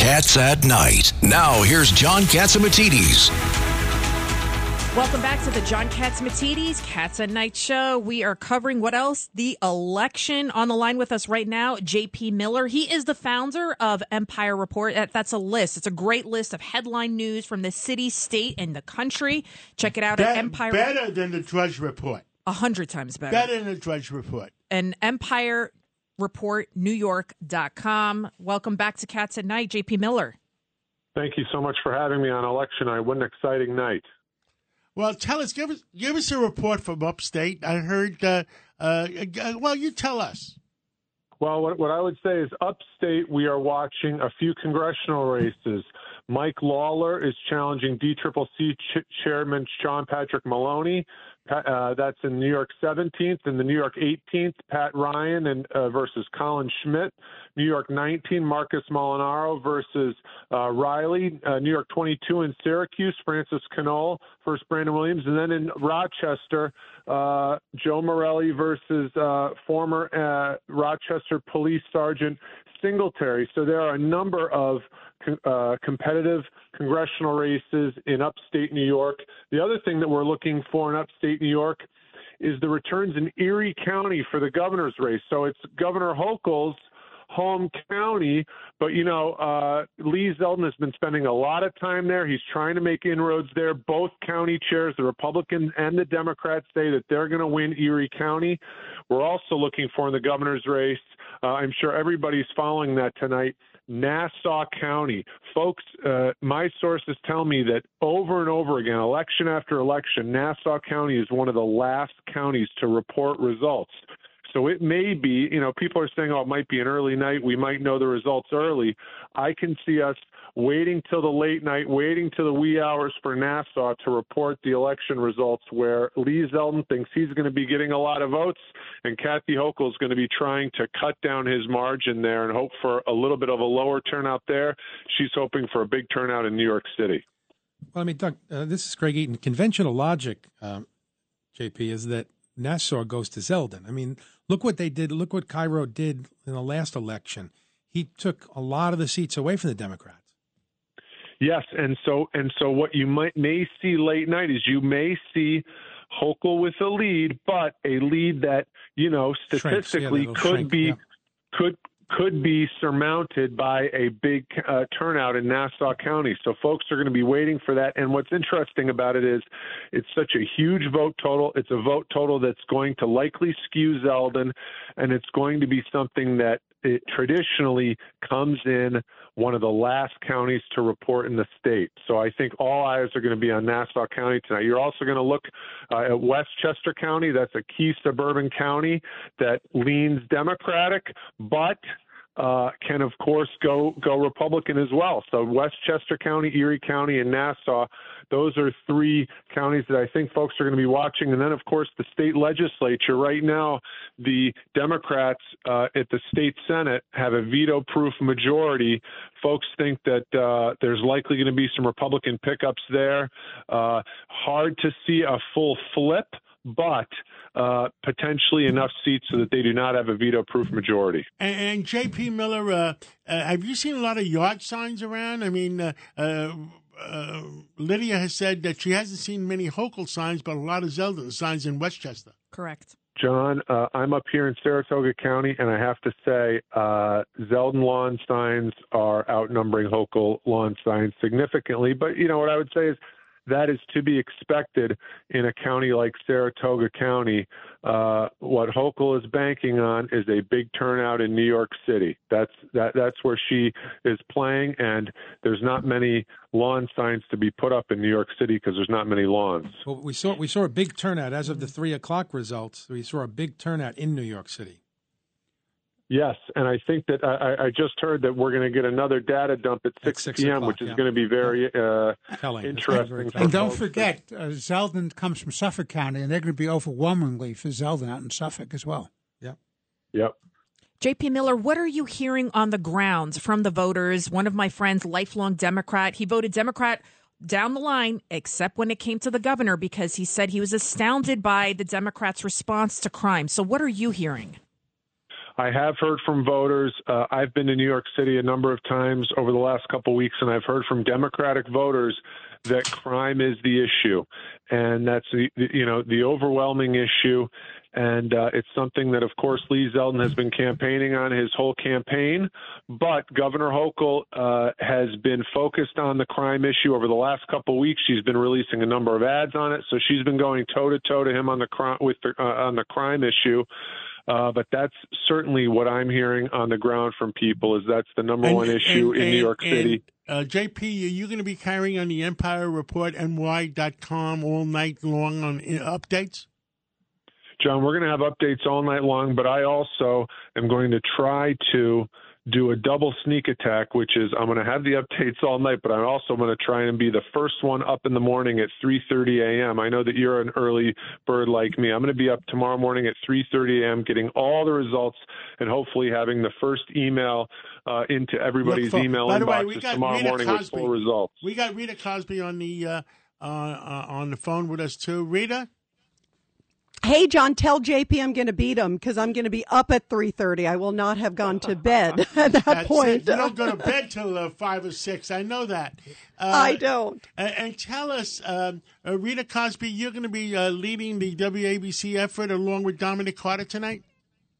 Cats at Night. Now, here's John Catsimatidis. Welcome back to the John Catsimatidis Cats at Night show. We are covering what else? The election. On the line with us right now, JP Miller. He is the founder of Empire Report. That's a list. It's a great list of headline news from the city, state, and the country. Check it out Be- at Empire. Better than the Drudge Report. A hundred times better. Better than the Drudge Report. And Empire Report New York.com. Welcome back to Cats at Night, JP Miller. Thank you so much for having me on election night. What an exciting night. Well, tell us, give us, give us a report from upstate. I heard. Uh, uh, uh, well, you tell us. Well, what, what I would say is upstate, we are watching a few congressional races. Mike Lawler is challenging DCCC ch- Chairman Sean Patrick Maloney. Uh, that's in New York 17th and the New York 18th. Pat Ryan and uh, versus Colin Schmitt. New York 19, Marcus Molinaro versus uh, Riley. Uh, New York 22 in Syracuse, Francis Conole versus Brandon Williams, and then in Rochester, uh, Joe Morelle versus uh, former Rochester Police Sergeant Singletary. So there are a number of uh, competitive congressional races in upstate New York. The other thing that we're looking for in upstate New York is the returns in Erie County for the governor's race. So it's Governor Hochul's home county, but you know, uh, Lee Zeldin has been spending a lot of time there. He's trying to make inroads there. Both county chairs, the Republicans and the Democrats, say that they're going to win Erie County. We're also looking for in the governor's race. Uh, I'm sure everybody's following that tonight. Nassau County. Folks, uh, my sources tell me that over and over again, election after election, Nassau County is one of the last counties to report results. So it may be, you know, people are saying, oh, it might be an early night. We might know the results early. I can see us waiting till the late night, waiting till the wee hours for Nassau to report the election results, where Lee Zeldin thinks he's going to be getting a lot of votes, and Kathy Hochul is going to be trying to cut down his margin there and hope for a little bit of a lower turnout there. She's hoping for a big turnout in New York City. Well, I mean, Doug, uh, this is Greg Eaton. Conventional logic, um, JP, is that Nassau goes to Zeldin. I mean, look what they did. Look what Cairo did in the last election. He took a lot of the seats away from the Democrats. Yes, and so and so what you might may see late night is you may see Hochul with a lead, but a lead that you know statistically yeah, could shrink, be yeah. could could be surmounted by a big uh, turnout in Nassau County. So folks are going to be waiting for that. And what's interesting about it is it's such a huge vote total. It's a vote total that's going to likely skew Zeldin, and it's going to be something that it traditionally comes in one of the last counties to report in the state. So I think all eyes are going to be on Nassau County tonight. You're also going to look uh, at Westchester County. That's a key suburban county that leans Democratic, but uh, can of course go go Republican as well. So Westchester County, Erie County, and Nassau, those are three counties that I think folks are going to be watching. And then of course the state legislature. Right now, the Democrats uh, at the state senate have a veto-proof majority. Folks think that uh, there's likely going to be some Republican pickups there. Uh, hard to see a full flip but uh, potentially enough seats so that they do not have a veto-proof majority. And, and J.P. Miller, uh, uh, have you seen a lot of yard signs around? I mean, uh, uh, uh, Lydia has said that she hasn't seen many Hochul signs, but a lot of Zeldin signs in Westchester. Correct. John, uh, I'm up here in Saratoga County, and I have to say, uh, Zeldin lawn signs are outnumbering Hochul lawn signs significantly. But you know what I would say is that is to be expected in a county like Saratoga County. Uh, what Hochul is banking on is a big turnout in New York City. That's that that's where she is playing, and there's not many lawn signs to be put up in New York City because there's not many lawns. Well, we saw we saw a big turnout as of the three o'clock results. We saw a big turnout in New York City. Yes, and I think that I, I just heard that we're going to get another data dump at 6, 6 p.m., which is yeah. going to be very uh, Telling. Interesting. very telling. And don't forget, uh, Zeldin comes from Suffolk County, and they're going to be overwhelmingly for Zeldin out in Suffolk as well. Yep. Yep. JP Miller, what are you hearing on the grounds from the voters? One of my friends, lifelong Democrat, he voted Democrat down the line, except when it came to the governor, because he said he was astounded by the Democrats' response to crime. So, what are you hearing? I have heard from voters. Uh, I've been to New York City a number of times over the last couple weeks, and I've heard from Democratic voters that crime is the issue, and that's the you know the overwhelming issue. And uh, it's something that, of course, Lee Zeldin has been campaigning on his whole campaign. But Governor Hochul uh, has been focused on the crime issue over the last couple weeks. She's been releasing a number of ads on it, so she's been going toe to toe to him on the crime with the, uh, on the crime issue. Uh, but that's certainly what I'm hearing on the ground from people is that's the number And- one issue and- in New and- York City. and, uh, JP, are you going to be carrying on the Empire Report NY.com all night long on uh, updates? John, we're going to have updates all night long, but I also am going to try to do a double sneak attack, which is I'm going to have the updates all night, but I'm also going to try and be the first one up in the morning at 3:30 a.m. I know that you're an early bird like me. I'm going to be up tomorrow morning at 3:30 a.m. getting all the results and hopefully having the first email uh, into everybody's for- email by the way, we inboxes got tomorrow Rita morning with Cosby. full results. We got Rita Cosby on the uh, uh, uh, on the phone with us too. Rita, Hey, John, tell JP I'm going to beat him because I'm going to be up at 3.30. I will not have gone to bed at that that's point. it. You don't go to bed till uh, five or six. I know that. Uh, I don't. And, and tell us, um, uh, Rita Cosby, you're going to be uh, leading the WABC effort along with Dominic Carter tonight.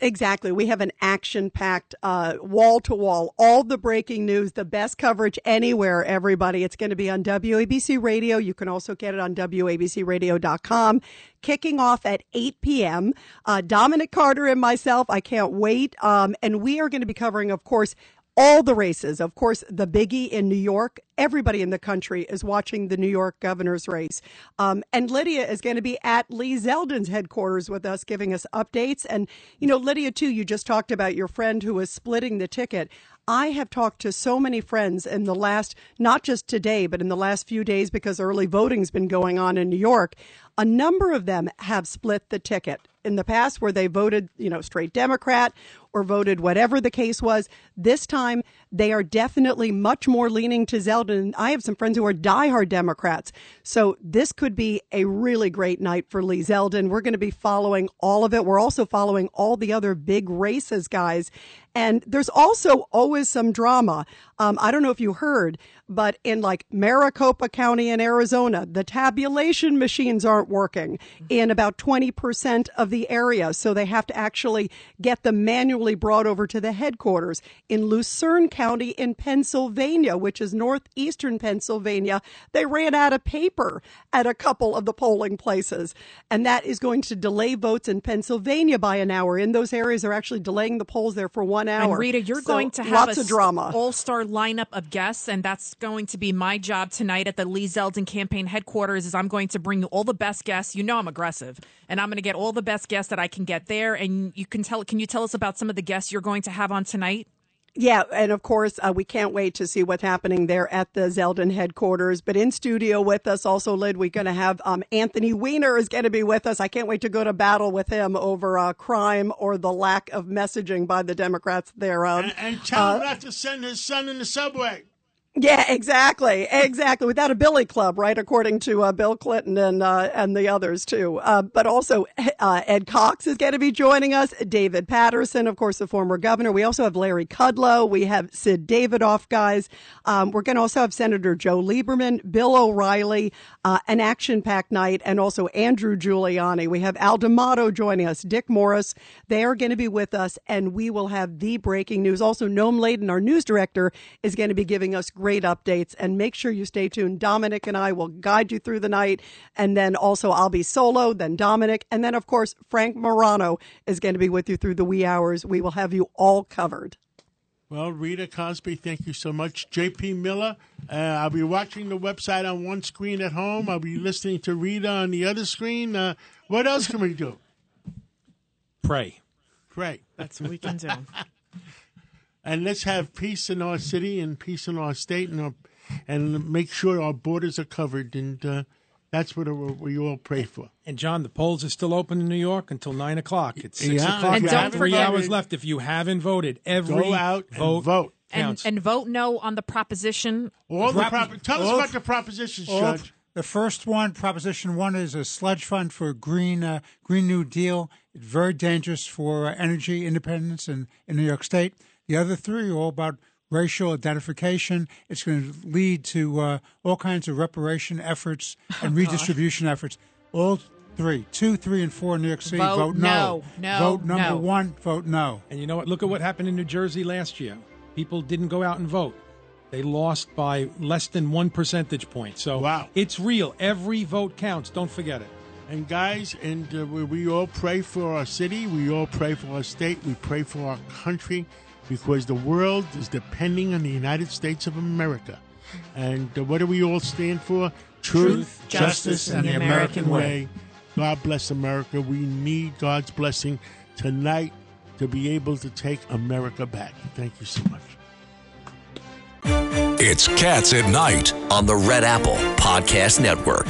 Exactly. We have an action packed, wall to wall, all the breaking news, the best coverage anywhere, everybody. It's going to be on WABC Radio. You can also get it on WABCRadio.com. Kicking off at 8 p.m. Uh, Dominic Carter and myself, I can't wait. Um, and we are going to be covering, of course, all the races. Of course, the biggie in New York. Everybody in the country is watching the New York governor's race. Um, and Lydia is going to be at Lee Zeldin's headquarters with us, giving us updates. And, you know, Lydia, too, you just talked about your friend who was splitting the ticket. I have talked to so many friends in the last, not just today, but in the last few days because early voting's been going on in New York. A number of them have split the ticket in the past where they voted, you know, straight Democrat or voted whatever the case was. This time they are definitely much more leaning to Zeldin. I have some friends who are diehard Democrats. So this could be a really great night for Lee Zeldin. We're going to be following all of it. We're also following all the other big races, guys. And there's also always some drama. Um, I don't know if you heard, but in like Maricopa County in Arizona, the tabulation machines aren't working in about 20% of the area. So they have to actually get them manually brought over to the headquarters. In Luzerne County in Pennsylvania, which is northeastern Pennsylvania, they ran out of paper at a couple of the polling places. And that is going to delay votes in Pennsylvania by an hour. In those areas, they're actually delaying the polls there for one hour. And Rita, you're So going to have lots a of drama. all-star lineup of guests, and that's going to be my job tonight at the Lee Zeldin campaign headquarters. Is I'm going to bring you all the best guests. You know I'm aggressive, and I'm going to get all the best guests that I can get there. And you can tell. Can you tell us about some of the guests you're going to have on tonight? Yeah, and of course, uh, we can't wait to see what's happening there at the Zeldin headquarters. But in studio with us, also, Lid, we're going to have um, Anthony Weiner is going to be with us. I can't wait to go to battle with him over uh, crime or the lack of messaging by the Democrats thereof. And, and tell him not to send his son in the subway. Yeah, exactly, exactly. Without a Billy Club, right? According to uh, Bill Clinton and uh, and the others too. Uh, but also, uh, Ed Cox is going to be joining us. David Paterson, of course, the former governor. We also have Larry Kudlow. We have Sid Davidoff, guys. Um, we're going to also have Senator Joe Lieberman, Bill O'Reilly, uh, an action-packed night, and also Andrew Giuliani. We have Al D'Amato joining us, Dick Morris. They are going to be with us, and we will have the breaking news. Also, Noam Laden, our news director, is going to be giving us great updates. And make sure you stay tuned. Dominic and I will guide you through the night. And then also I'll be solo, then Dominic. And then, of course, Frank Morano is going to be with you through the wee hours. We will have you all covered. Well, Rita Cosby, thank you so much. JP Miller, uh, I'll be watching the website on one screen at home. I'll be listening to Rita on the other screen. Uh, what else can we do? Pray. Pray. That's what we can do. And let's have peace in our city and peace in our state and, our, and make sure our borders are covered. And uh, that's what we all pray for. And John, the polls are still open in New York until nine o'clock. It's six Yeah, o'clock. And don't have three forget- hours left. If you haven't voted, every Go out and vote, vote. and, counts. and vote no on the proposition. All the Prop- prop- tell us about the propositions, Judge. the first one, Proposition One, is a sludge fund for green uh, Green New Deal, It's very dangerous for uh, energy independence in, in New York State. The other three are all about racial identification. It's going to lead to uh, all kinds of reparation efforts and redistribution efforts. All three, two, three, and four in New York City Vote vote no. No, Vote number no. one, vote no. And you know what? Look at what happened in New Jersey last year. People didn't go out and vote. They lost by less than one percentage point. So Wow. it's real. Every vote counts. Don't forget it. And guys, and uh, we, we all pray for our city. We all pray for our state. We pray for our country because the world is depending on the United States of America. And uh, what do we all stand for? Truth, justice, and the American way. God bless America. We need God's blessing tonight to be able to take America back. Thank you so much. It's Cats at Night. on the Red Apple Podcast Network.